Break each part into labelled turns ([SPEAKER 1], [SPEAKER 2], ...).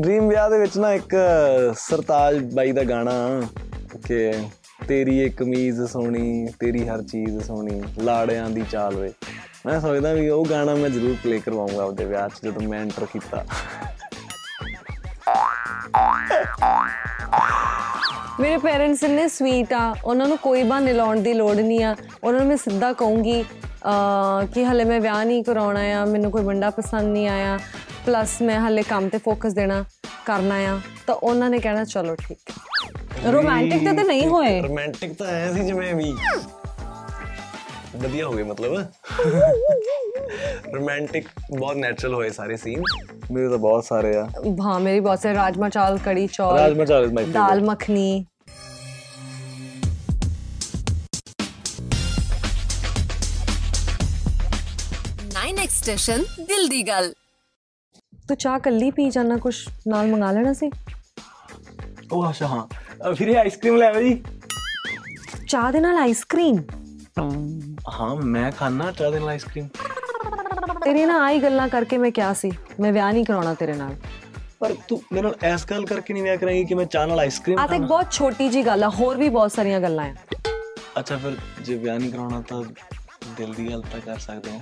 [SPEAKER 1] Dream ਵਿਆਹ ਦੇ ਵਿੱਚ ਨਾ ਇੱਕ ਸਰਤਾਜ ਬਾਈ ਦਾ ਗਾਣਾ ਕਿ ਤੇਰੀ ਇਹ ਕਮੀਜ਼ ਸੋਹਣੀ ਤੇਰੀ ਹਰ ਚੀਜ਼ ਸੋਹਣੀ ਲਾੜਿਆਂ ਦੀ ਚਾਲ ਵੇ। ਮੈਂ ਸੋਚਦਾ ਵੀ ਉਹ ਗਾਣਾ ਮੈਂ ਜ਼ਰੂਰ ਪਲੇ ਕਰਵਾਉਂਗਾ ਆਪਦੇ ਵਿਆਹ 'ਚ ਜਦੋਂ ਮੈਂ ਐਂਟਰ ਕੀਤਾ।
[SPEAKER 2] ਮੇਰੇ ਪੇਰੈਂਟਸ ਇੰਨੇ ਸਵੀਟ ਆ ਉਹਨਾਂ ਨੂੰ ਕੋਈ ਬਹਾਨੇ ਲਾਉਣ ਦੀ ਲੋੜ ਨਹੀਂ ਆ। ਉਹਨਾਂ ਨੂੰ ਮੈਂ ਸਿੱਧਾ ਕਹੂੰਗੀ ਅਹ, ਕਿ ਹਲੇ ਮੈਂ ਵਿਆਹ ਨਹੀਂ ਕਰਾਉਣਾ ਆ ਮੈਨੂੰ ਕੋਈ ਮੁੰਡਾ ਪਸੰਦ ਨਹੀਂ ਆਇਆ। ਪਲੱਸ ਮੈਂ ਹਲੇ ਕੰਮ ਤੇ ਫੋਕਸ ਦੇਣਾ ਕਰਨਾ ਆ ਤਾਂ ਉਹਨਾਂ ਨੇ ਕਹਿਣਾ ਚਲੋ ਠੀਕ ਹੈ ਰੋਮਾਂਟਿਕ ਤਾਂ ਨਹੀਂ ਹੋਏ
[SPEAKER 1] ਰੋਮਾਂਟਿਕ ਤਾਂ ਐ ਸੀ ਜਿਵੇਂ ਵੀ ਵਧੀਆ ਹੋ ਗਏ ਮਤਲਬ ਰੋਮਾਂਟਿਕ ਬਹੁਤ ਨੈਚੁਰਲ ਹੋਏ ਸਾਰੇ ਸੀਨ ਮੇਰੇ ਤਾਂ ਬਹੁਤ ਸਾਰੇ ਆ
[SPEAKER 2] ਹਾਂ ਮੇਰੀ ਬਹੁਤ ਸਾਰੇ ਰਾਜਮਾ ਚਾਵਲ kadhi chawal
[SPEAKER 1] rajma chawal my
[SPEAKER 2] dal makhani
[SPEAKER 3] nine extension ਦਿਲ ਦੀ ਗੱਲ
[SPEAKER 2] ਤੂੰ ਚਾਹ ਕੱਲੀ ਪੀ ਜਾਣਾ ਕੁਛ ਨਾਲ ਮੰਗਾ ਲੈਣਾ ਸੀ
[SPEAKER 1] ਉਹ ਅੱਛਾ ਹਾਂ ਅ, ਫਿਰ ਇਹ ਆਈਸਕ੍ਰੀਮ ਲੈ ਆਓ ਜੀ
[SPEAKER 2] ਚਾਹ ਦੇ ਨਾਲ ਆਈਸਕ੍ਰੀਮ
[SPEAKER 1] ਹਾਂ ਮੈਂ ਖਾਣਾ ਚਾਹ ਦੇ ਨਾਲ ਆਈਸਕ੍ਰੀਮ
[SPEAKER 2] ਤੇਰੀ ਨਾ ਆਈ ਗੱਲਾਂ ਕਰਕੇ ਮੈਂ ਕਿਹਾ ਸੀ ਮੈਂ ਵਿਆਹ ਨਹੀਂ ਕਰਾਉਣਾ ਤੇਰੇ ਨਾਲ
[SPEAKER 1] ਪਰ ਤੂੰ ਮੇਰੇ ਨਾਲ ਐਸ ਗੱਲ ਕਰਕੇ ਨਹੀਂ ਵਿਆਹ ਕਰਾਂਗੀ ਕਿ ਮੈਂ ਚਾਹ ਨਾਲ ਆਈਸਕ੍ਰੀਮ
[SPEAKER 2] ਆ ਤਾਂ ਇੱਕ ਬਹੁਤ ਛੋਟੀ ਜੀ ਗੱਲ ਆ ਹੋਰ ਵੀ ਬਹੁਤ ਸਾਰੀਆਂ ਗੱਲਾਂ ਆ
[SPEAKER 1] ਅੱਛਾ ਫਿਰ ਜੇ ਵਿਆਹ ਨਹੀਂ ਕਰਾਉਣਾ ਤਾਂ ਦਿਲ ਦੀ ਗੱਲ ਤਾਂ ਕਰ ਸਕਦੇ ਹਾਂ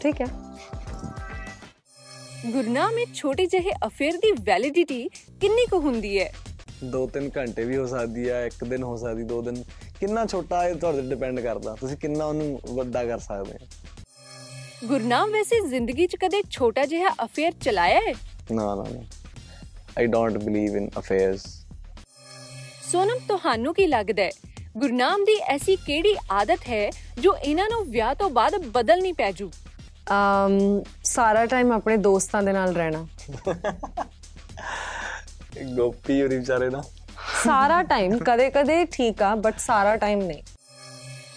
[SPEAKER 2] ਠੀਕ ਹੈ
[SPEAKER 3] ਗੁਰਨਾਮ ਵਿੱਚ ਛੋਟੇ ਜਿਹੇ ਅਫੇਅਰ ਦੀ ਵੈਲਿਡਿਟੀ ਕਿੰਨੀ ਕੁ ਹੁੰਦੀ ਹੈ?
[SPEAKER 1] 2-3 ਘੰਟੇ ਵੀ ਹੋ ਸਕਦੀ ਆ ਇੱਕ ਦਿਨ ਹੋ ਸਕਦੀ ਦੋ ਦਿਨ। ਕਿੰਨਾ ਛੋਟਾ ਇਹ ਤੁਹਾਡੇ ਡਿਪੈਂਡ ਕਰਦਾ? ਤੁਸੀਂ ਕਿੰਨਾ ਉਹਨੂੰ ਵੱਡਾ ਕਰ ਸਕਦੇ ਹੋ?
[SPEAKER 3] ਗੁਰਨਾਮ ਵੈਸੇ ਜ਼ਿੰਦਗੀ 'ਚ ਕਦੇ ਛੋਟਾ ਜਿਹਾ ਅਫੇਅਰ ਚਲਾਇਆ ਹੈ?
[SPEAKER 1] ਨਾ ਨਾ ਨਾ। I don't believe in affairs
[SPEAKER 3] Sonam ਤੁਹਾਨੂੰ ਕੀ ਲੱਗਦਾ ਹੈ? ਗੁਰਨਾਮ ਦੀ ਐਸੀ ਕਿਹੜੀ ਆਦਤ ਹੈ ਜੋ ਇਹਨਾਂ ਨੂੰ ਵਿਆਹ ਤੋਂ ਬਾਅਦ ਬਦਲਣੀ ਪੈ ਜੂ?
[SPEAKER 2] ਅਮ ਸਾਰਾ ਟਾਈਮ ਆਪਣੇ ਦੋਸਤਾਂ ਦੇ ਨਾਲ ਰਹਿਣਾ।
[SPEAKER 1] ਗੋਪੀ ਹੋਰੀ ਵਿਚਾਰੇ ਨਾ
[SPEAKER 2] ਸਾਰਾ ਟਾਈਮ ਕਦੇ-ਕਦੇ ਠੀਕ ਆ ਬਟ ਸਾਰਾ ਟਾਈਮ ਨਹੀਂ।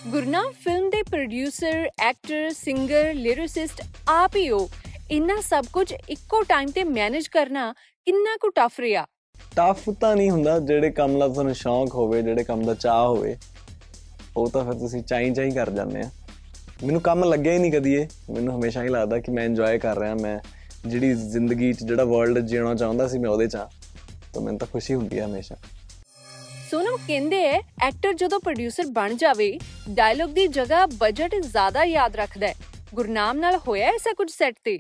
[SPEAKER 3] ਗੁਰਨਾਮ ਫਿਲਮ ਦੇ ਪ੍ਰੋਡਿਊਸਰ ਐਕਟਰ ਸਿੰਗਰ ਲਿਰਿਸਿਸਟ ਆਪ ਹੀ ਹੋ। ਇੰਨਾ ਸਭ ਕੁਝ ਇੱਕੋ ਟਾਈਮ ਤੇ ਮੈਨੇਜ ਕਰਨਾ ਕਿੰਨਾ ਕੁ ਟਫ ਰਿਹਾ।
[SPEAKER 1] ਟਫ ਤਾਂ ਨਹੀਂ ਹੁੰਦਾ ਜਿਹੜੇ ਕੰਮ ਦਾ ਤੁਹਾਨੂੰ ਸ਼ੌਂਕ ਹੋਵੇ ਜਿਹੜੇ ਕੰਮ ਦਾ ਚਾਹ ਹੋਵੇ ਉਹ ਤਾਂ ਫਿਰ ਤੁਸੀਂ ਚਾਈ ਚਾਈ ਕਰ ਜਾਂਦੇ ਆ। ਮੈਨੂੰ ਕੰਮ ਲੱਗਿਆ ਹੀ ਨਹੀਂ ਕਦੀ ਇਹ। ਮੈਨੂੰ ਹਮੇਸ਼ਾ ਹੀ ਲੱਗਦਾ ਕਿ ਮੈਂ ਇੰਜੋਏ ਕਰ ਰਿਹਾ, ਮੈਂ ਜਿਹੜੀ ਜ਼ਿੰਦਗੀ 'ਚ ਜਿਹੜਾ ਵਰਲਡ ਜੀਣਾ ਚਾਹੁੰਦਾ ਸੀ ਮੈਂ ਉਹਦੇ 'ਚ ਆ। ਤਾਂ ਮੈਨੂੰ ਤਾਂ ਖੁਸ਼ੀ ਹੁੰਦੀ ਹੈ ਹਮੇਸ਼ਾ।
[SPEAKER 3] ਸੋਨਮ ਕਹਿੰਦੇ ਐ ਐਕਟਰ ਜਦੋਂ ਪ੍ਰੋਡਿਊਸਰ ਬਣ ਜਾਵੇ ਡਾਇਲੌਗ ਦੀ ਜਗ੍ਹਾ ਬਜਟ ਜ਼ਿਆਦਾ ਯਾਦ ਰੱਖਦਾ ਹੈ ਗੁਰਨਾਮ ਨਾਲ ਹੋਇਆ ਐਸਾ ਕੁਝ ਸੈੱਟ ਤੇ?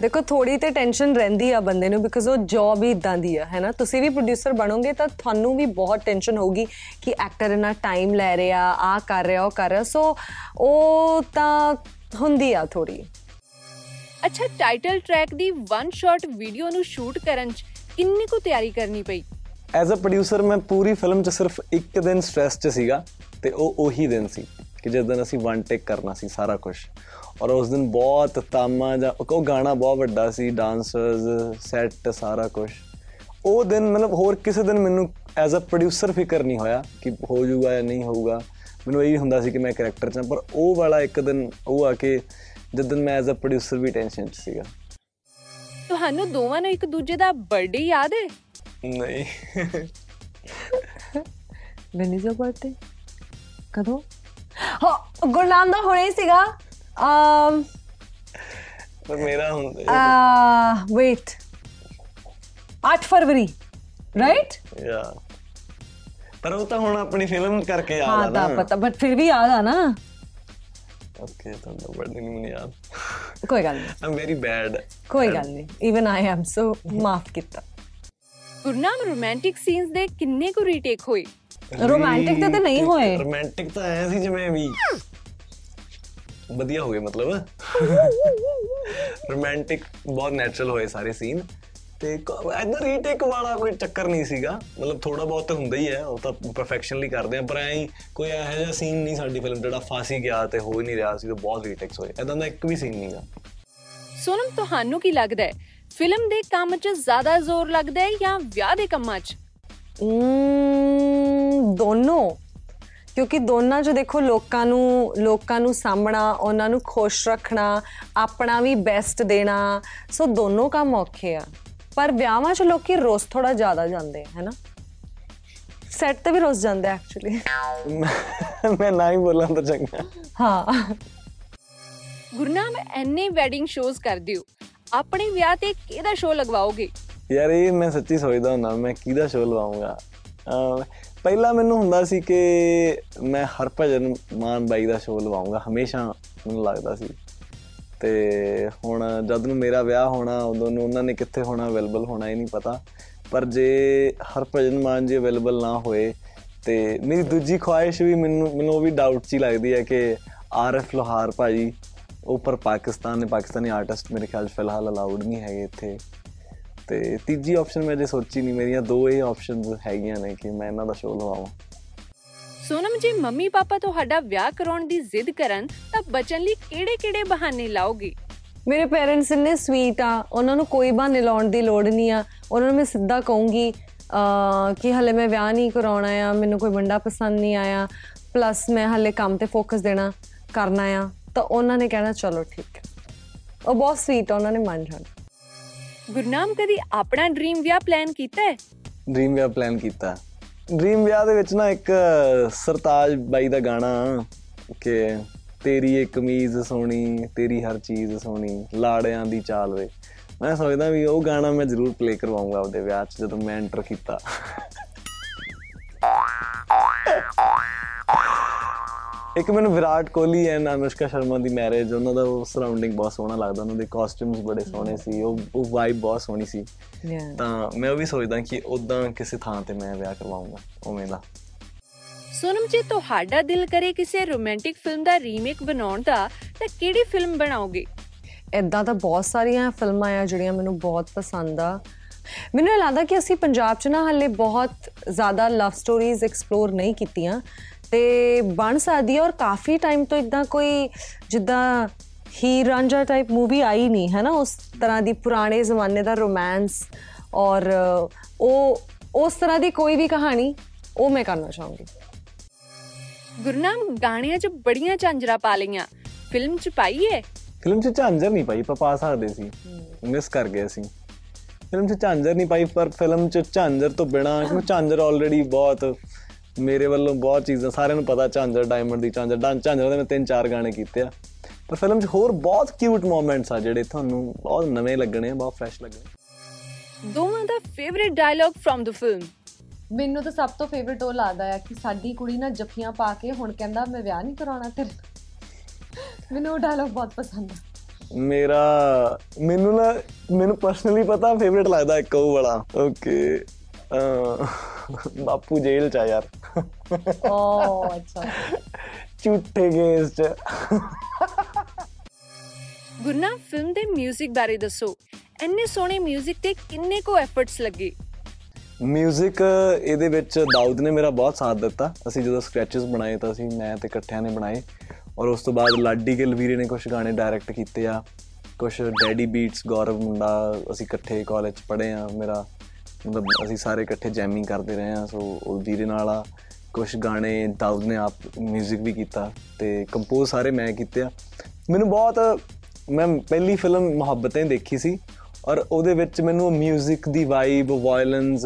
[SPEAKER 2] ਦੇਖੋ ਥੋੜੀ ਤੇ ਟੈਨਸ਼ਨ ਰਹਿੰਦੀ ਆ ਬੰਦੇ ਨੂੰ ਬਿਕਾਜ਼ ਉਹ ਜੌਬ ਹੀ ਇਦਾਂ ਦੀ ਆ ਹੈਨਾ? ਤੁਸੀਂ ਵੀ ਪ੍ਰੋਡਿਊਸਰ ਬਣੋਗੇ ਤਾਂ ਤੁਹਾਨੂੰ ਵੀ ਬਹੁਤ ਟੈਨਸ਼ਨ ਹੋਊਗੀ ਕਿ ਐਕਟਰ ਇਨਾ ਟਾਈਮ ਲੈ ਰਿਹਾ ਆ ਕਰ ਰਿਹਾ ਉਹ ਕਰ ਰਿਹਾ। ਸੋ ਉਹ ਤਾਂ ਹੁੰਦੀ ਆ ਥੋੜੀ
[SPEAKER 3] ਅੱਛਾ ਟਾਈਟਲ ਟਰੈਕ ਦੀ ਵਨ ਸ਼ਾਟ ਵੀਡੀਓ ਨੂੰ ਸ਼ੂਟ ਕਰਨ 'ਚ ਕਿੰਨੀ ਕੁ ਤਿਆਰੀ ਕਰਨੀ ਪਈ?
[SPEAKER 1] ਐਜ਼ ਅ ਪ੍ਰੋਡਿਊਸਰ ਮੈਂ ਪੂਰੀ ਫਿਲਮ 'ਚ ਸਿਰਫ ਇੱਕ ਦਿਨ ਸਟ੍ਰੈਸ 'ਚ ਸੀਗਾ ਤੇ ਉਹ ਉਹੀ ਦਿਨ ਸੀ ਕਿ ਜਿਸ ਦਿਨ ਅਸੀਂ ਵਨ ਟੇਕ ਕਰਨਾ ਸੀ ਸਾਰਾ ਕੁਝ ਔਰ ਉਸ ਦਿਨ ਬਹੁਤ ਤਾਮਾ ਜਾਂ ਉਹ ਗਾਣਾ ਬਹੁਤ ਵੱਡਾ ਸੀ ਡਾਂਸਰਸ ਸੈੱਟ ਸਾਰਾ ਕੁਝ ਉਹ ਦਿਨ ਮਤਲਬ ਹੋਰ ਕਿਸੇ ਦਿਨ ਮੈਨੂੰ ਐਜ਼ ਅ ਪ੍ਰੋਡਿਊਸਰ ਫਿਕਰ ਨਹੀਂ ਹੋਇਆ ਕਿ ਹੋ ਜਾਊਗਾ ਜਾਂ ਨਹੀਂ ਹੋਊਗਾ। ਮੈਨੂੰ ਇਹ ਹੁੰਦਾ ਸੀ ਕਿ ਮੈਂ ਕੈਰੈਕਟਰ 'ਚ ਹਾਂ ਪਰ ਉਹ ਵਾਲਾ ਇੱਕ ਦਿਨ ਉਹ ਆ ਕੇ ਜਦ ਦਿਨ ਮੈਂ ਐਜ਼ ਅ ਪ੍ਰੋਡਿਊਸਰ ਵੀ ਟੈਨਸ਼ਨ 'ਚ ਸੀਗਾ।
[SPEAKER 3] ਤੁਹਾਨੂੰ ਦੋਵਾਂ ਨੂੰ ਇੱਕ ਦੂਜੇ ਦਾ ਬਰਥਡੇ ਯਾਦ ਹੈ
[SPEAKER 1] ਨਹੀਂ।
[SPEAKER 2] ਵੈਨ ਇਜ਼ ਯਰ ਬਰਥਡੇ ਕਦੋਂ? ਹਾਂ ਗੁਰਨਾਮ ਦਾ ਹੋਣਾ ਹੀ ਸੀਗਾ। ਅਮ
[SPEAKER 1] ਪਰ ਮੇਰਾ ਹੁੰਦਾ
[SPEAKER 2] ਆ। ਵੇਟ 8 ਫਰਵਰੀ ਰਾਈਟ
[SPEAKER 1] ਯਾ। ਪਰ ਉਹ ਤਾਂ ਹੁਣ ਆਪਣੀ ਫਿਲਮ ਕਰਕੇ ਯਾਦ
[SPEAKER 2] ਹਾਂ
[SPEAKER 1] ਆ
[SPEAKER 2] ਤਾਂ
[SPEAKER 1] ਨਾ।
[SPEAKER 2] ਪਤਾ ਬਟ ਫਿਰ ਵੀ ਯਾਦ ਆ ਨਾ।
[SPEAKER 1] ਓਕੇ ਤੁਹਾਨੂੰ ਬਰਥਡੇ ਨਹੀਂ ਮੈਨੂੰ ਯਾਦ।
[SPEAKER 2] ਕੋਈ ਗੱਲ ਨਹੀਂ।
[SPEAKER 1] ਆਮ ਵੈਰੀ ਬੈਡ
[SPEAKER 2] ਕੋਈ ਗੱਲ ਨਹੀਂ। ਇਵਨ ਆਈ ਐਮ ਸੋ ਮਾਫ ਕੀਤਾ।
[SPEAKER 3] ਗੁਰਨਾਮ ਰੋਮਾਂਟਿਕ ਸੀਨਸ ਦੇ ਕਿੰਨੇ ਕੁ ਰੀਟੇਕ ਹੋਏ?
[SPEAKER 2] ਰੋਮਾਂਟਿਕ ਤਾਂ ਨਹੀਂ ਹੋਏ।
[SPEAKER 1] ਰੋਮਾਂਟਿਕ ਤਾਂ ਐ ਸੀ ਜਿਵੇਂ ਵੀ। ਵਧੀਆ ਹੋ ਗਏ ਮਤਲਬ। ਰੋਮਾਂਟਿਕ ਬਹੁਤ ਨੈਚੁਰਲ ਹੋਏ ਸਾਰੇ ਸੀਨ ਤੇ ਐਦਾਂ ਰੀਟੇਕ ਵਾਲਾ ਕੋਈ ਚੱਕਰ ਨਹੀਂ ਸੀਗਾ। ਮਤਲਬ ਥੋੜਾ ਬਹੁਤ ਤਾਂ ਹੁੰਦਾ ਹੀ ਹੈ ਉਹ ਤਾਂ ਪਰਫੈਕਸ਼ਨਲੀ ਕਰਦੇ ਆ ਪਰ ਐਂ ਕੋਈ ਇਹੋ ਜਿਹਾ ਸੀਨ ਨਹੀਂ ਸਾਡੀ ਫਿਲਮ ਜਿਹੜਾ ਫਾਸੀ ਗਿਆ ਤੇ ਹੋ ਹੀ ਨਹੀਂ ਰਿਹਾ ਸੀ ਤੇ ਬਹੁਤ ਰੀਟੇਕਸ ਹੋਏ। ਐਦਾਂ ਦਾ ਇੱਕ ਵੀ ਸੀਨ ਨਹੀਂਗਾ
[SPEAKER 3] ਸੋਨਮ ਤੁਹਾਨੂੰ ਕੀ ਲੱਗਦਾ ਹੈ? ਫਿਲਮ ਦੇ ਕੰਮ 'ਚ ਜ਼ਿਆਦਾ ਜ਼ੋਰ ਲੱਗਦਾ ਹੈ ਜਾਂ ਵਿਆਹ ਦੇ ਕੰਮਾਂ 'ਚ?
[SPEAKER 2] ਦੋਨੋਂ। ਕਿਉਂਕਿ ਦੋਨਾਂ 'ਚ ਦੇਖੋ ਲੋਕਾਂ ਨੂੰ ਲੋਕਾਂ ਨੂੰ ਸਾਂਭਣਾ ਉਹਨਾਂ ਨੂੰ ਖੁਸ਼ ਰੱਖਣਾ ਆਪਣਾ ਵੀ ਬੈਸਟ ਦੇਣਾ ਸੋ ਦੋਨੋਂ ਕੰਮ ਔਖੇ ਆ। ਪਰ ਵਿਆਹਾਂ 'ਚ ਲੋਕੀ ਰੋਜ਼ ਥੋੜਾ ਜ਼ਿਆਦਾ ਜਾਂਦੇ ਆ ਹੈਨਾ ਸੈੱਟ ਤੇ ਵੀ ਰੋਜ਼ ਜਾਂਦੇ ਐਕਚੁਅਲੀ
[SPEAKER 1] ਮੈਂ ਨਾ ਹੀ ਬੋਲਾਂ ਤਾਂ ਚੰਗਾ।
[SPEAKER 2] ਹਾਂ।
[SPEAKER 3] ਗੁਰਨਾਮ ਐਨੇ ਵੈਡਿੰਗ ਸ਼ੋਜ਼ ਕਰਦੇ ਹੋ। ਆਪਣੇ ਵਿਆਹ ਤੇ ਕਿਹਦਾ ਸ਼ੋਅ ਲਗਵਾਓਗੇ?
[SPEAKER 1] ਯਾਰ ਇਹ ਮੈਂ ਸੱਚੀ ਸੋਚਦਾ ਹੁੰਦਾ ਮੈਂ ਕਿਹਦਾ ਸ਼ੋਅ ਲਵਾਉਂਗਾ ਪਹਿਲਾਂ ਮੈਨੂੰ ਹੁੰਦਾ ਸੀ ਕਿ ਮੈਂ ਹਰਭਜਨ ਮਾਨ ਬਾਈ ਦਾ ਸ਼ੋਅ ਲਵਾਉਂਗਾ, ਹਮੇਸ਼ਾ ਮੈਨੂੰ ਲੱਗਦਾ ਸੀ। ਤੇ ਹੁਣ ਜਦ ਨੂੰ ਮੇਰਾ ਵਿਆਹ ਹੋਣਾ, ਉਦੋਂ ਨੂੰ ਉਹਨਾਂ ਨੇ ਕਿੱਥੇ ਹੋਣਾ ਅਵੇਲੇਬਲ ਹੋਣਾ, ਇਹ ਨਹੀਂ ਪਤਾ। ਪਰ ਜੇ ਹਰਭਜਨ ਮਾਨ ਜੀ ਅਵੇਲੇਬਲ ਨਾ ਹੋਏ, ਤੇ ਮੇਰੀ ਦੂਜੀ ਖੁਆਇਸ਼ ਵੀ ਮੈਨੂੰ ਮੈਨੂੰ ਉਹ ਵੀ ਡਾਊਟ ਚ ਹੀ ਲੱਗਦੀ ਹੈ ਕਿ ਆਰਐਫ ਲੋਹਾਰ ਭਾਜੀ, ਉਹ ਪਰ ਪਾਕਿਸਤਾਨ ਨੇ ਪਾਕਿਸਤਾਨੀ ਆਰਟਿਸਟ ਮੇਰੇ ਖਿਆਲ 'ਚ ਫਿਲਹਾਲ ਅਲਾਉਡ ਨਹੀਂ ਹੈਗੇ ਇੱਥੇ। ਤੇ ਤੀਜੀ ਆਪਸ਼ਨ ਮੈਂ ਜੇ ਸੋਚੀ ਨਹੀਂ ਮੇਰੀਆਂ ਦੋ ਇਹ ਆਪਸ਼ਨਸ ਹੈਗੀਆਂ ਨੇ ਕਿ ਮੈਂ ਇਹਨਾਂ ਦਾ ਸ਼ੋਅ ਲਵਾਵਾਂ।
[SPEAKER 3] ਸੋਨਮ ਜੀ ਮੰਮੀ ਪਾਪਾ ਤੁਹਾਡਾ ਵਿਆਹ ਕਰਾਉਣ ਦੀ ਜ਼ਿੱਦ ਕਰਨ ਤਾਂ ਬਚਣ ਲਈ ਕਿਹੜੇ-ਕਿਹੜੇ ਬਹਾਨੇ ਲਾਓਗੇ?
[SPEAKER 2] ਮੇਰੇ ਪੇਰੈਂਟਸ ਇੰਨੇ ਸਵੀਟ ਆ ਉਹਨਾਂ ਨੂੰ ਕੋਈ ਬਹਾਨੇ ਲਾਉਣ ਦੀ ਲੋੜ ਨਹੀਂ ਆ। ਉਹਨਾਂ ਨੂੰ ਮੈਂ ਸਿੱਧਾ ਕਹੂੰਗੀ ਕਿ ਹਲੇ ਮੈਂ ਵਿਆਹ ਨਹੀਂ ਕਰਾਉਣਾ ਆ ਮੈਨੂੰ ਕੋਈ ਮੁੰਡਾ ਪਸੰਦ ਨਹੀਂ ਆਇਆ ਪਲੱਸ ਮੈਂ ਹਲੇ ਕੰਮ ਤੇ ਫੋਕਸ ਦੇਣਾ ਕਰਨਾ ਆ। ਤਾਂ ਉਹਨਾਂ ਨੇ ਕਹਿਣਾ ਚਲੋ ਠੀਕ ਹੈ। ਉਹ ਬਹੁਤ ਸਵੀਟ ਉਹਨਾਂ ਨੇ ਮੰਨ ਜਾਣਾ।
[SPEAKER 3] ਗੁਰਨਾਮ, ਕਦੀ ਆਪਣਾ ਡ੍ਰੀਮ ਵਿਆਹ ਪਲਾਨ ਕੀਤਾ ਹੈ?
[SPEAKER 1] ਡ੍ਰੀਮ ਵਿਆਹ ਪਲਾਨ ਕੀਤਾ। ਡ੍ਰੀਮ ਵਿਆਹ ਦੇ ਵਿੱਚ ਨਾ ਇੱਕ ਸਰਤਾਜ ਬਾਈ ਦਾ ਗਾਣਾ, ਕਿ ਤੇਰੀ ਇਹ ਕਮੀਜ਼ ਸੋਹਣੀ, ਤੇਰੀ ਹਰ ਚੀਜ਼ ਸੋਹਣੀ, ਲਾੜਿਆਂ ਦੀ ਚਾਲ ਵੇ। ਮੈਂ ਸੋਚਦਾ ਵੀ ਉਹ ਗਾਣਾ ਮੈਂ ਜ਼ਰੂਰ ਪਲੇ ਕਰਵਾਉਂਗਾ ਆਪਦੇ ਵਿਆਹ 'ਚ ਜਦੋਂ ਮੈਂ ਐਂਟਰ ਕੀਤਾ। ਇੱਕ ਮੈਨੂੰ ਵਿਰਾਟ ਕੋਹਲੀ ਐਂਡ ਅਨੁਸ਼ਕਾ ਸ਼ਰਮਾ ਦੀ ਮੈਰਿਜ ਉਹਨਾਂ ਦਾ ਉਹ ਸਰਾਊਂਡਿੰਗ ਬਹੁਤ ਸੋਹਣਾ ਲੱਗਦਾ ਉਹਨਾਂ ਦੇ ਕਾਸਟਿਊਮਸ ਬੜੇ ਸੋਹਣੇ ਸੀ ਉਹ ਉਹ ਵਾਈਬ ਬਹੁਤ ਸੋਹਣੀ ਸੀ. ਤਾਂ ਮੈਂ ਉਹ ਵੀ ਸੋਚਦਾ ਕਿ ਉਦਾਂ ਕਿਸੇ ਥਾਂ ਤੇ ਮੈਂ ਵਿਆਹ ਕਰਵਾਉਂਗਾ ਉਵੇਂ ਦਾ।
[SPEAKER 3] ਸੋਨਮ ਜੀ ਤੁਹਾਡਾ ਦਿਲ ਕਰੇ ਕਿਸੇ ਰੋਮਾਂਟਿਕ ਫਿਲਮ ਦਾ ਰੀਮੇਕ ਬਣਾਉਣ ਦਾ ਤਾਂ ਕਿਹੜੀ ਫਿਲਮ ਬਣਾਓਗੇ?
[SPEAKER 2] ਇਦਾਂ ਤਾਂ ਬਹੁਤ ਸਾਰੀਆਂ ਫਿਲਮਾਂ ਆ ਜਿਹੜੀਆਂ ਮੈਨੂੰ ਬਹੁਤ ਪਸੰਦ ਆ। ਮੈਨੂੰ ਲੱਗਦਾ ਕਿ ਅਸੀਂ ਪੰਜਾਬ 'ਚ ਨਾ ਹਾਲੇ ਬਹੁਤ ਜ਼ਿਆਦਾ ਲਵ ਸਟੋਰੀਜ਼ ਐਕਸਪਲੋਰ ਨਹੀਂ ਕੀਤੀਆਂ। ਤੇ ਬਣ ਸਕਦੀ ਆ ਔਰ ਕਾਫੀ ਟਾਈਮ ਤੋਂ ਇਦਾਂ ਕੋਈ ਜਿੱਦਾਂ ਹੀਰ ਰਾਂਝਾ ਟਾਈਪ ਮੂਵੀ ਆਈ ਨਹੀਂ ਹੈ ਨਾ? ਉਸ ਤਰ੍ਹਾਂ ਦੀ ਪੁਰਾਣੇ ਜ਼ਮਾਨੇ ਦਾ ਰੋਮਾਂਸ ਔਰ ਉਹ ਉਸ ਤਰ੍ਹਾਂ ਦੀ ਕੋਈ ਵੀ ਕਹਾਣੀ ਉਹ ਮੈਂ ਕਰਨਾ ਚਾਹੂੰਗੀ।
[SPEAKER 3] ਗੁਰਨਾਮ ਗਾਣਿਆਂ 'ਚ ਬੜੀਆਂ ਝਾਂਜਰਾਂ ਪਾ ਲਈਆਂ। ਫਿਲਮ 'ਚ ਪਾਈ ਹੈ
[SPEAKER 1] ਫਿਲਮ 'ਚ ਝਾਂਜਰ ਨਹੀਂ ਪਾਈ ਪਰ ਪਾ ਸਕਦੇ ਸੀ। ਮਿਸ ਕਰ ਗਏ ਅਸੀਂ। ਫਿਲਮ 'ਚ ਝਾਂਜਰ ਨਹੀਂ ਪਾਈ ਪਰ ਫਿਲਮ 'ਚ ਝਾਂਜਰ ਤੋਂ ਬਿਨਾ ਕਿਉਂਕਿ ਝਾਂਜਰ ਆਲਰੇਡੀ ਬਹੁਤ ਮੇਰੇ ਵੱਲੋਂ ਬਹੁਤ ਚੀਜ਼ਾਂ ਸਾਰਿਆਂ ਨੂੰ ਪਤਾ ਝਾਂਜਰ ਡਾਇਮੰਡ ਦੀ ਝਾਂਜਰ ਡਾਂ ਝਾਂਜਰ ਦੇ ਮੈਂ ਤਿੰਨ ਚਾਰ ਗਾਣੇ ਕੀਤੇ ਆ। ਪਰ ਫਿਲਮ 'ਚ ਹੋਰ ਬਹੁਤ ਕਿਊਟ ਮੋਮੈਂਟਸ ਆ ਜਿਹੜੇ ਤੁਹਾਨੂੰ ਬਹੁਤ ਨਵੇਂ ਲੱਗਣੇ ਆ ਬਹੁਤ ਫਰੈਸ਼ ਲੱਗਣੇ
[SPEAKER 3] ਦੋਵਾਂ ਦਾ favourite dialogue from the film
[SPEAKER 2] ਮੈਨੂੰ ਤਾਂ ਸਭ ਤੋਂ ਫੇਵਰਿਟ ਉਹ ਲੱਗਦਾ ਆ ਕਿ ਸਾਡੀ ਕੁੜੀ ਨਾ ਜੱਫੀਆਂ ਪਾ ਕੇ ਹੁਣ ਕਹਿੰਦਾ ਮੈਂ ਵਿਆਹ ਨਹੀਂ ਕਰਾਉਣਾ ਤੇਰੇ। ਮੈਨੂੰ ਉਹ ਡਾਇਲੌਗ ਬਹੁਤ ਪਸੰਦ ਆ।
[SPEAKER 1] ਮੇਰਾ ਮੈਨੂੰ ਨਾ ਮੈਨੂੰ ਪਰਸਨਲੀ ਪਤਾ ਫੇਵਰਿਟ ਲੱਗਦਾ ਇੱਕ ਉਹ ਵਾਲਾ ਓਕੇ ਬਾਪੂ ਜੇਲ੍ਹ ਚ ਆ ਯਾਰ
[SPEAKER 2] ਓ ਅੱਛਾ
[SPEAKER 1] ਝੂਠੇ ਕੇਸ ਚ
[SPEAKER 3] ਗੁਰਨਾਮ ਫਿਲਮ ਦੇ 뮤직 ਬਾਰੇ ਦੱਸੋ ਇੰਨੇ ਸੋਹਣੇ 뮤직 ਤੇ ਕਿੰਨੇ ਕੋ ਐਫਰਟਸ ਲੱਗੇ
[SPEAKER 1] ਮਿਊਜ਼ਿਕ ਇਹਦੇ ਵਿੱਚ ਦਾਊਦ ਨੇ ਮੇਰਾ ਬਹੁਤ ਸਾਥ ਦਿੱਤਾ ਅਸੀਂ ਜਦੋਂ ਸਕ੍ਰੈਚਸ ਬਣਾਏ ਤਾਂ ਅਸੀਂ ਮੈਂ ਤੇ ਇਕੱਠਿਆਂ ਨੇ ਬਣਾਏ ਔਰ ਉਸ ਤੋਂ ਬਾਅਦ ਲਾਡੀ ਗਿੱਲ ਵੀਰੇ ਨੇ ਕੁਝ ਗਾਣੇ ਡਾਇਰੈਕਟ ਕੀਤੇ ਆ ਕੁਝ ਡੈਡੀ ਬੀਟਸ ਗੌਰਵ ਮੁੰਡਾ ਅਸੀਂ ਇਕੱਠੇ ਕਾਲਜ ਪੜ੍ਹੇ ਆ ਮੇਰਾ ਮਤਲਬ ਅਸੀਂ ਸਾਰੇ ਇਕੱਠੇ ਜੈਮਿੰਗ ਕਰਦੇ ਰਹੇ ਆ ਸੋ ਉਹ ਵੀਰੇ ਨਾਲ ਆ ਕੁਝ ਗਾਣੇ ਦਾਊਦ ਨੇ ਆਪ 뮤직 ਵੀ ਕੀਤਾ ਤੇ ਕੰਪੋਜ਼ ਸਾਰੇ ਮੈਂ ਕੀਤੇ ਆ ਮੈਨੂੰ ਬਹੁਤ ਮੈਂ ਪਹਿਲੀ ਫਿਲਮ ਮੁਹੱਬਤਾਂ ਦੇਖੀ ਸੀ ਔਰ ਉਹਦੇ ਵਿੱਚ ਮੈਨੂੰ 뮤직 ਦੀ ਵਾਈਬ ਵਾਇਲੈਂਸ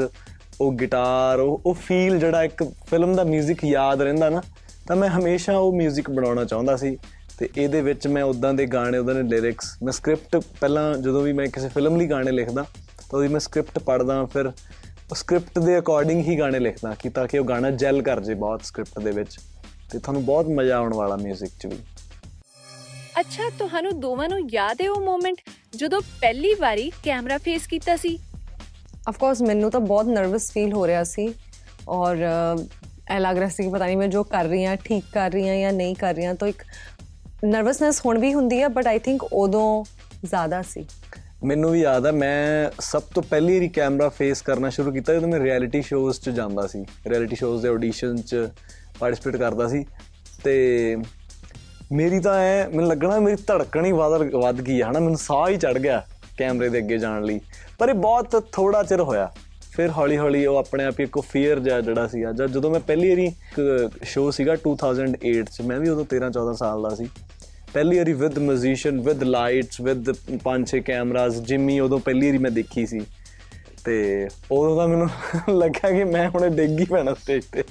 [SPEAKER 1] ਉਹ ਗਿਟਾਰ ਉਹ ਉਹ ਫੀਲ ਜਿਹੜਾ ਇੱਕ ਫਿਲਮ ਦਾ 뮤직 ਯਾਦ ਰਹਿੰਦਾ ਨਾ ਤਾਂ ਮੈਂ ਹਮੇਸ਼ਾ ਉਹ 뮤직 ਬਣਾਉਣਾ ਚਾਹੁੰਦਾ ਸੀ ਤੇ ਇਹਦੇ ਵਿੱਚ ਮੈਂ ਉਦਾਂ ਦੇ ਗਾਣੇ ਉਦਾਂ ਦੇ ਲਿਰਿਕਸ ਮੈਂ ਸਕ੍ਰਿਪਟ ਪਹਿਲਾਂ ਜਦੋਂ ਵੀ ਮੈਂ ਕਿਸੇ ਫਿਲਮ ਲਈ ਗਾਣੇ ਲਿਖਦਾ ਤਾਂ ਉਹਦੀ ਮੈਂ ਸਕ੍ਰਿਪਟ ਪੜ੍ਹਦਾ ਫਿਰ ਉਹ ਸਕ੍ਰਿਪਟ ਦੇ ਅਕੋਰਡਿੰਗ ਹੀ ਗਾਣੇ ਲਿਖਦਾ ਕਿ ਤਾਂ ਕਿ ਉਹ ਗਾਣਾ ਜੈਲ ਕਰ ਜੇ ਬਹੁਤ ਸਕ੍ਰਿਪਟ ਦੇ ਵਿੱਚ ਤੇ ਤੁਹਾਨੂੰ ਬਹੁਤ ਮਜ਼ਾ ਆਉਣ ਵਾਲਾ 뮤직 'ਚ ਵੀ।
[SPEAKER 3] ਅੱਛਾ ਤੁਹਾਨੂੰ ਦੋਵਾਂ ਨੂੰ ਯਾਦ ਹੈ ਉਹ ਮੂਮੈਂਟ ਜਦੋਂ ਪਹਿਲੀ ਵਾਰੀ ਕੈਮਰਾ ਫੇਸ ਕੀਤਾ ਸੀ?
[SPEAKER 2] ਆਫ ਕੋਰਸ ਮੈਨੂੰ ਤਾਂ ਬਹੁਤ ਨਰਵਸ ਫੀਲ ਹੋ ਰਿਹਾ ਸੀ ਔਰ ਐ ਲੱਗ ਰਿਹਾ ਸੀ ਕਿ ਪਤਾ ਨਹੀਂ ਮੈਂ ਜੋ ਕਰ ਰਹੀ ਹਾਂ ਠੀਕ ਕਰ ਰਹੀ ਹਾਂ ਜਾਂ ਨਹੀਂ ਕਰ ਰਹੀ ਹਾਂ ਤਾਂ ਇੱਕ ਨਰਵਸਨੈਸ ਹੁਣ ਵੀ ਹੁੰਦੀ ਹੈ ਬਟ ਆਈ ਥਿੰਕ ਉਦੋਂ ਜ਼ਿਆਦਾ ਸੀ।
[SPEAKER 1] ਮੈਨੂੰ ਵੀ ਯਾਦ ਆ, ਮੈਂ ਸਭ ਤੋਂ ਪਹਿਲੀ ਵਾਰੀ ਕੈਮਰਾ ਫੇਸ ਕਰਨਾ ਸ਼ੁਰੂ ਕੀਤਾ ਜਦੋਂ ਮੈਂ ਰਿਐਲਿਟੀ ਸ਼ੋਜ਼ 'ਚ ਜਾਂਦਾ ਸੀ। ਰਿਐਲਿਟੀ ਸ਼ੋਜ਼ ਦੇ ਆਡੀਸ਼ਨ 'ਚ ਪਾਰਟਿਸਿਪੇਟ ਕਰਦਾ ਸੀ। ਤੇ ਮੇਰੀ ਤਾਂ ਐ, ਮੈਨੂੰ ਲੱਗਣਾ ਮੇਰੀ ਧੜਕਣ ਹੀ ਵੱਧ ਵੱਧ ਗਈ ਹੈ ਹਨਾ? ਮੈਨੂੰ ਸਾਹ ਹੀ ਚੜ ਗਿਆ ਕੈਮਰੇ ਦੇ ਅੱਗੇ ਜਾਣ ਲਈ। ਪਰ ਇਹ ਬਹੁਤ ਥੋੜਾ ਚਿਰ ਹੋਇਆ। ਫਿਰ ਹੌਲੀ ਹੌਲੀ ਉਹ ਆਪਣੇ ਆਪ ਹੀ ਇੱਕ ਫੀਅਰ ਜਿਹਾ ਜਿਹੜਾ ਸੀਗਾ, ਜਦ ਜਦੋਂ ਮੈਂ ਪਹਿਲੀ ਵਾਰੀ ਇੱਕ ਸ਼ੋਅ ਸੀਗਾ 2008 ਚ, ਮੈਂ ਵੀ ਉਦੋਂ 13 14 ਸਾਲ ਦਾ ਸੀ। ਪਹਿਲੀ ਵਾਰੀ with musician with lights with ਪੰਜ ਛੇ ਕੈਮਰਾਸ ਜਿਮੀ ਉਦੋਂ ਪਹਿਲੀ ਵਾਰੀ ਮੈਂ ਦੇਖੀ ਸੀ। ਤੇ ਉਦੋਂ ਤਾਂ ਮੈਨੂੰ ਲੱਗਾ ਕਿ ਮੈਂ ਹੁਣੇ ਡਿੱਗ ਹੀ ਪੈਣਾ ਸਟੇਜ ਤੇ।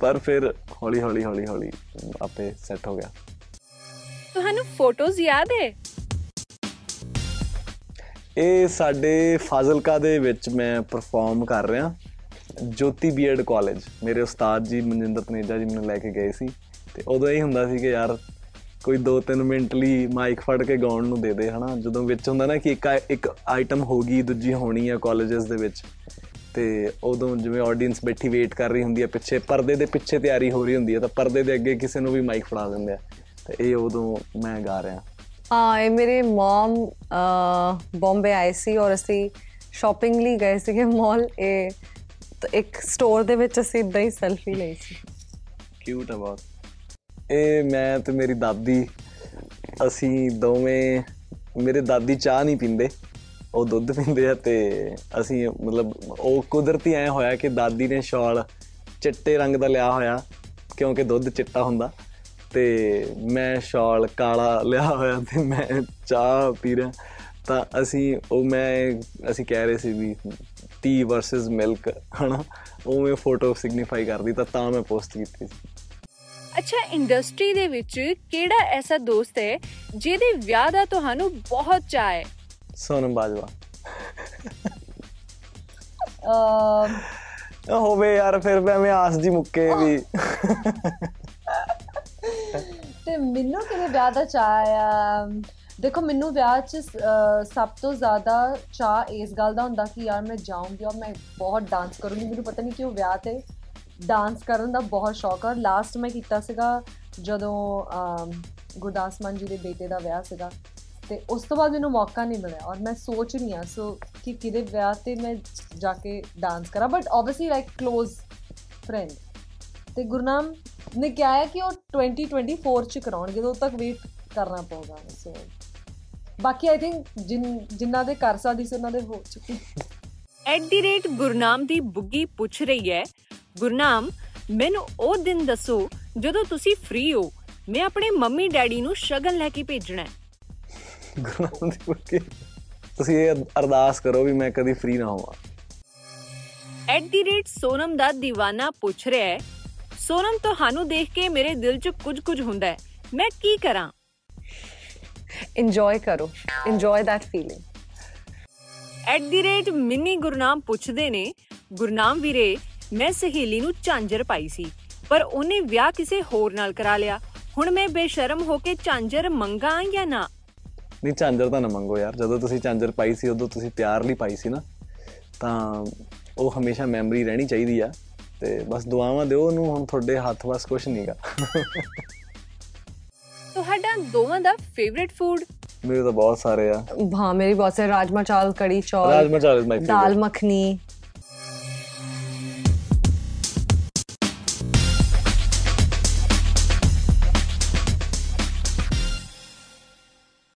[SPEAKER 1] ਪਰ ਫਿਰ ਹੌਲੀ ਹੌਲੀ ਹੌਲੀ ਹੌਲੀ ਆਪੇ ਸੈੱਟ ਹੋ ਗਿਆ।
[SPEAKER 3] ਤੁਹਾਨੂੰ ਫੋਟੋਜ਼ ਯਾਦ ਹੈ?
[SPEAKER 1] ਇਹ ਸਾਡੇ ਫਾਜ਼ਿਲਕਾ ਦੇ ਵਿੱਚ ਮੈਂ ਪਰਫਾਰਮ ਕਰ ਰਿਹਾ ਜੋਤੀ ਬੀਐਡ ਕਾਲਜ ਮੇਰੇ ਉਸਤਾਦ ਜੀ ਮਨਿੰਦਰ ਤਨੇਜਾ ਜੀ ਮੈਨੂੰ ਲੈ ਕੇ ਗਏ ਸੀ। ਤੇ ਉਦੋਂ ਇਹ ਹੁੰਦਾ ਸੀ ਕਿ ਯਾਰ ਕੋਈ 2-3 ਮਿੰਟ ਲਈ ਮਾਈਕ ਫੜ ਕੇ ਗਾਉਣ ਨੂੰ ਦੇ ਦੇ ਹਨਾ? ਜਦੋਂ ਵਿੱਚ ਹੁੰਦਾ ਨਾ ਕਿ ਇੱਕ ਇੱਕ ਆਈਟਮ ਹੋਗੀ ਦੂਜੀ ਹੋਣੀ ਆ ਕਾਲਜਸ ਦੇ ਵਿੱਚ ਤੇ ਉਦੋਂ ਜਿਵੇਂ ਆਡੀਅנס ਬੈਠੀ ਵੇਟ ਕਰ ਰਹੀ ਹੁੰਦੀ ਹੈ ਪਿੱਛੇ ਪਰਦੇ ਦੇ ਪਿੱਛੇ ਤਿਆਰੀ ਹੋ ਰਹੀ ਹੁੰਦੀ ਹੈ ਤਾਂ ਪਰਦੇ ਦੇ ਅੱਗੇ ਕਿਸੇ ਨੂੰ ਵੀ ਮਾਈਕ ਫੜਾ ਦਿੰਦੇ ਆ ਤੇ ਇਹ ਉਦੋਂ ਮੈਂ ਗਾ ਰਿਹਾ।
[SPEAKER 2] ਹਾਂ ਇਹ ਮੇਰੇ ਮਮ ਬੰਬੇ ਆਏ ਸੀ ਔਰ ਅਸੀਂ ਸ਼ਾਪਿੰਗ ਲਈ ਗਏ ਸੀਗੇ ਮਾਲ ਇਹ ਇੱਕ ਸਟੋਰ ਦੇ ਵਿੱਚ ਅਸੀਂ ਇਦਾਂ ਹੀ ਸੈਲਫੀ ਲਈ ਸੀ।
[SPEAKER 1] ਕਿਊਟ ਆ ਬਹੁਤ। ਇਹ ਮੈਂ ਤੇ ਮੇਰੀ ਦਾਦੀ, ਅਸੀਂ ਦੋਵੇਂ, ਮੇਰੇ ਦਾਦੀ ਚਾਹ ਨਹੀਂ ਪੀਂਦੇ, ਉਹ ਦੁੱਧ ਪੀਂਦੇ ਆ ਤੇ ਅਸੀਂ ਮਤਲਬ ਉਹ ਕੁਦਰਤੀ ਐ ਹੋਇਆ ਕਿ ਦਾਦੀ ਨੇ ਸ਼ਾਲ ਚਿੱਟੇ ਰੰਗ ਦਾ ਲਿਆ ਹੋਇਆ, ਕਿਉਂਕਿ ਦੁੱਧ ਚਿੱਟਾ ਹੁੰਦਾ, ਤੇ ਮੈਂ ਸ਼ਾਲ ਕਾਲਾ ਲਿਆ ਹੋਇਆ ਤੇ ਮੈਂ ਚਾਹ ਪੀ ਰਿਹਾ, ਤਾਂ ਅਸੀਂ, ਉਹ ਮੈਂ, ਅਸੀਂ ਕਹਿ ਰਹੇ ਸੀ ਵੀ ਟੀ ਵਰਸਸ ਮਿਲਕ ਹਨਾ, ਉਹ ਮੈਂ ਫੋਟੋ ਸਿਗਨੀਫਾਈ ਕਰਦੀ ਤਾਂ ਤਾਂ ਮੈਂ ਪੋਸਟ ਕੀਤੀ ਸੀ।
[SPEAKER 3] ਅੱਛਾ ਇੰਡਸਟਰੀ ਦੇ ਵਿੱਚ ਕਿਹੜਾ ਐਸਾ ਦੋਸਤ ਹੈ ਜਿਹਦੇ ਵਿਆਹ ਦਾ ਤੁਹਾਨੂੰ ਬਹੁਤ ਚਾਅ ਹੈ?
[SPEAKER 1] ਸੋਨਮ ਬਾਜਵਾ।
[SPEAKER 2] ਅ
[SPEAKER 1] ਹੋਵੇ ਯਾਰ ਫਿਰ ਮੈਂ ਐਵੇਂ ਆਸ ਜੀ ਮੁੱਕੇ ਵੀ।
[SPEAKER 2] ਤੇ ਮੈਨੂੰ ਕਿਹਦੇ ਵਿਆਹ ਦਾ ਚਾਹ ਆ ਦੇਖੋ ਮੈਨੂੰ ਵਿਆਹ 'ਚ ਸਭ ਤੋਂ ਜ਼ਿਆਦਾ ਚਾਹ ਇਸ ਗੱਲ ਦਾ ਹੁੰਦਾ ਕਿ ਯਾਰ ਮੈਂ ਜਾਊਂਗੀ ਔਰ ਮੈਂ ਬਹੁਤ ਡਾਂਸ ਕਰੂੰਗੀ। ਮੈਨੂੰ ਪਤਾ ਨਹੀਂ ਕਿਉਂ ਵਿਆਹ ਤੇ ਡਾਂਸ ਕਰਨ ਦਾ ਬਹੁਤ ਸ਼ੌਕ ਆ। ਲਾਸਟ ਮੈਂ ਕੀਤਾ ਸੀਗਾ ਜਦੋਂ ਅਮ, ਗੁਰਦਾਸ ਮਾਨ ਜੀ ਦੇ ਬੇਟੇ ਦਾ ਵਿਆਹ ਸੀਗਾ। ਤੇ ਉਸ ਤੋਂ ਬਾਅਦ ਮੈਨੂੰ ਮੌਕਾ ਨਹੀਂ ਮਿਲਿਆ ਔਰ ਮੈਂ ਸੋਚ ਰਹੀ ਹਾਂ ਸੋ ਕਿ ਕਿਹਦੇ ਵਿਆਹ ਤੇ ਮੈਂ ਜਾ ਕੇ ਡਾਂਸ ਕਰਾਂ। But obviously like close friend ਤੇ ਗੁਰਨਾਮ ਨੇ ਕਿਹਾ ਹੈ ਕਿ ਉਹ 2024 ਚ ਕਰਾਉਣਗੇ ਉਦੋਂ ਤੱਕ ਵੇਟ ਕਰਨਾ ਪਊਗਾ। ਸੋ ਬਾਕੀ ਆਈ ਥਿੰਕ ਜਿਨ ਜਿਨ੍ਹਾਂ ਦੇ ਕਰ ਸਕਦੀ ਸੀ ਉਹਨਾਂ ਦੇ ਹੋ ਚੁੱਕੇ।
[SPEAKER 3] ਐਟ ਦੀ ਰੇਟ ਗੁਰਨਾਮ ਦੀ ਬੁੱਗੀ ਪੁੱਛ ਰਹੀ ਹੈ ਗੁਰਨਾਮ ਮੈਨੂੰ ਉਹ ਦਿਨ ਦੱਸੋ ਜਦੋਂ ਤੁਸੀਂ ਫ੍ਰੀ ਹੋ। ਮੈਂ ਆਪਣੇ ਮੰਮੀ ਡੈਡੀ ਨੂੰ ਸ਼ਗਨ ਲੈ ਕੇ ਭੇਜਣਾ ਹੈ।
[SPEAKER 1] ਗੁਰਨਾਮ ਦੀ ਮੁੱਕੇ ਤੁਸੀਂ ਇਹ ਅਰਦਾਸ ਕਰੋ ਵੀ ਮੈਂ ਕਦੀ ਫ੍ਰੀ ਨਾ ਹੋਵਾਂ।
[SPEAKER 3] ਐਟ ਦੀ ਰੇਟ ਸੋਨਮ ਦਾ دیਵਾਨਾ ਪੁੱਛ ਰਿਹਾ ਹੈ ਸੋਨਮ ਤੁਹਾਨੂੰ ਦੇਖ ਕੇ ਮੇਰੇ ਦਿਲ 'ਚ ਕੁਝ ਕੁਝ ਹੁੰਦਾ ਹੈ। ਮੈਂ ਕੀ ਕਰਾਂ?
[SPEAKER 2] ਇੰਜੋਏ ਕਰੋ
[SPEAKER 3] enjoy the rate Mini Gurnam ਪੁੱਛਦੇ ਨੇ ਗੁਰਨਾਮ ਵੀਰੇ ਮੈਂ ਸਹੇਲੀ ਨੂੰ ਝਾਂਜਰ ਪਾਈ ਸੀ ਪਰ ਉਹਨੇ ਵਿਆਹ ਕਿਸੇ ਹੋਰ ਨਾਲ ਕਰਾ ਲਿਆ। ਹੁਣ ਮੈਂ ਬੇਸ਼ਰਮ ਹੋ ਕੇ ਝਾਂਜਰ ਮੰਗਾ ਜਾਂ ਨਾ?
[SPEAKER 1] ਨਹੀਂ ਝਾਂਜਰ ਤਾਂ ਨਾ ਮੰਗੋ ਯਾਰ। ਜਦੋਂ ਤੁਸੀਂ ਝਾਂਜਰ ਪਾਈ ਸੀ ਉਦੋਂ ਤੁਸੀਂ ਪਿਆਰ ਲਈ ਪਾਈ ਸੀ ਨਾ ਤਾਂ ਉਹ ਹਮੇਸ਼ਾ ਮੈਮਰੀ ਰਹਿਣੀ ਚਾਹੀਦੀ ਆ। ਤੇ ਬਸ ਦੁਆਵਾਂ ਦਿਓ ਉਹਨੂੰ ਹੁਣ ਤੁਹਾਡੇ ਹੱਥ ਵਾਸ ਕੁਝ ਨਹੀਂਗਾ
[SPEAKER 3] ਤੁਹਾਡਾ ਦੋਵਾਂ ਦਾ ਫੇਵਰਿਟ ਫੂਡ
[SPEAKER 1] ਮੇਰੇ ਤਾਂ ਬਹੁਤ ਸਾਰੇ ਆ।
[SPEAKER 2] ਹਾਂ ਮੇਰੀ ਬਹੁਤ ਸਾਰੇ ਰਾਜਮਾ ਚਾਵਲ ਕੜੀ ਚੌਲ
[SPEAKER 1] ਰਾਜਮਾ ਚਾਵਲ ਮਾਈ
[SPEAKER 2] ਫੇਵਰਿਟ ਦਾਲ ਮੱਖਣੀ।